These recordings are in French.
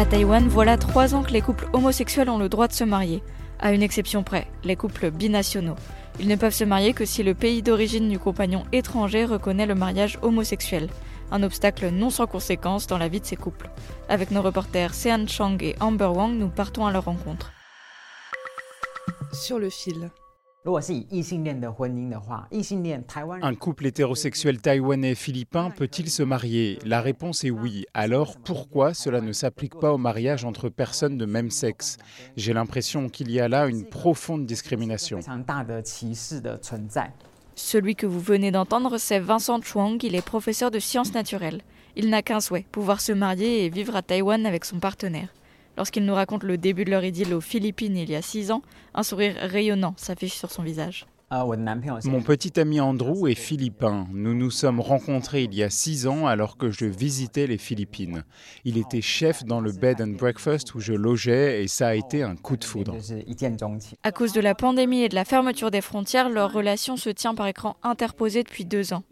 À Taïwan, voilà trois ans que les couples homosexuels ont le droit de se marier, à une exception près, les couples binationaux. Ils ne peuvent se marier que si le pays d'origine du compagnon étranger reconnaît le mariage homosexuel, un obstacle non sans conséquence dans la vie de ces couples. Avec nos reporters Sean Chang et Amber Wang, nous partons à leur rencontre. Sur le fil. Un couple hétérosexuel taïwanais philippin peut-il se marier? La réponse est oui. Alors pourquoi cela ne s'applique pas au mariage entre personnes de même sexe? J'ai l'impression qu'il y a là une profonde discrimination. Celui que vous venez d'entendre, c'est Vincent Chuang, il est professeur de sciences naturelles. Il n'a qu'un souhait, pouvoir se marier et vivre à Taïwan avec son partenaire. Lorsqu'il nous raconte le début de leur idylle aux Philippines il y a six ans, un sourire rayonnant s'affiche sur son visage. Mon petit ami Andrew est philippin. Nous nous sommes rencontrés il y a six ans alors que je visitais les Philippines. Il était chef dans le bed and breakfast où je logeais et ça a été un coup de foudre. À cause de la pandémie et de la fermeture des frontières, leur relation se tient par écran interposé depuis deux ans.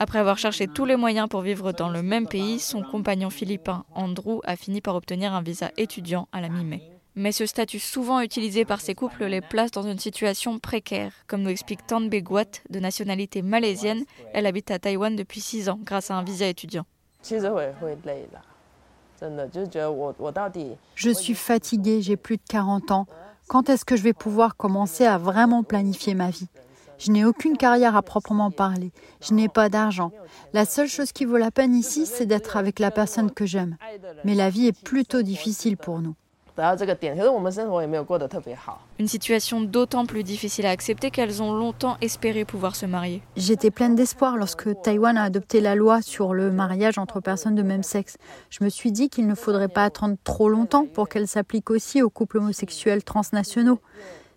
Après avoir cherché tous les moyens pour vivre dans le même pays, son compagnon philippin Andrew a fini par obtenir un visa étudiant à la mi-mai. Mais ce statut souvent utilisé par ces couples les place dans une situation précaire, comme nous explique Tan Beguat, de nationalité malaisienne. Elle habite à Taïwan depuis 6 ans grâce à un visa étudiant. Je suis fatiguée, j'ai plus de 40 ans. Quand est-ce que je vais pouvoir commencer à vraiment planifier ma vie? Je n'ai aucune carrière à proprement parler. Je n'ai pas d'argent. La seule chose qui vaut la peine ici, c'est d'être avec la personne que j'aime. Mais la vie est plutôt difficile pour nous. Une situation d'autant plus difficile à accepter qu'elles ont longtemps espéré pouvoir se marier. J'étais pleine d'espoir lorsque Taïwan a adopté la loi sur le mariage entre personnes de même sexe. Je me suis dit qu'il ne faudrait pas attendre trop longtemps pour qu'elle s'applique aussi aux couples homosexuels transnationaux.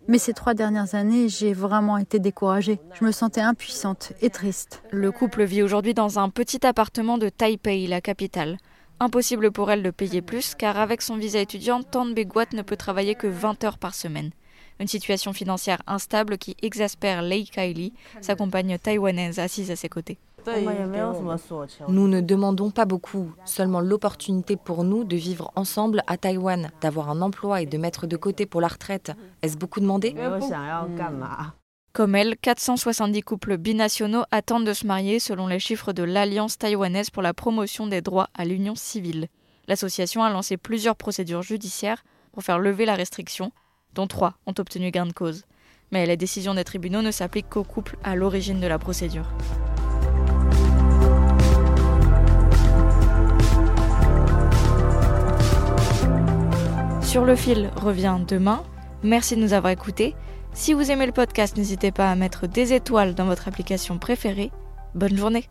Mais ces trois dernières années, j'ai vraiment été découragée. Je me sentais impuissante et triste. Le couple vit aujourd'hui dans un petit appartement de Taipei, la capitale. Impossible pour elle de payer plus, car avec son visa étudiant, Tan Beguat ne peut travailler que 20 heures par semaine. Une situation financière instable qui exaspère Lei Kaili, sa compagne taïwanaise assise à ses côtés. Nous ne demandons pas beaucoup, seulement l'opportunité pour nous de vivre ensemble à Taïwan, d'avoir un emploi et de mettre de côté pour la retraite. Est-ce beaucoup demandé? Mm. Comme elle, 470 couples binationaux attendent de se marier selon les chiffres de l'Alliance taïwanaise pour la promotion des droits à l'union civile. L'association a lancé plusieurs procédures judiciaires pour faire lever la restriction, dont trois ont obtenu gain de cause. Mais la décision des tribunaux ne s'appliquent qu'aux couples à l'origine de la procédure. Sur le fil revient demain. Merci de nous avoir écoutés. Si vous aimez le podcast, n'hésitez pas à mettre des étoiles dans votre application préférée. Bonne journée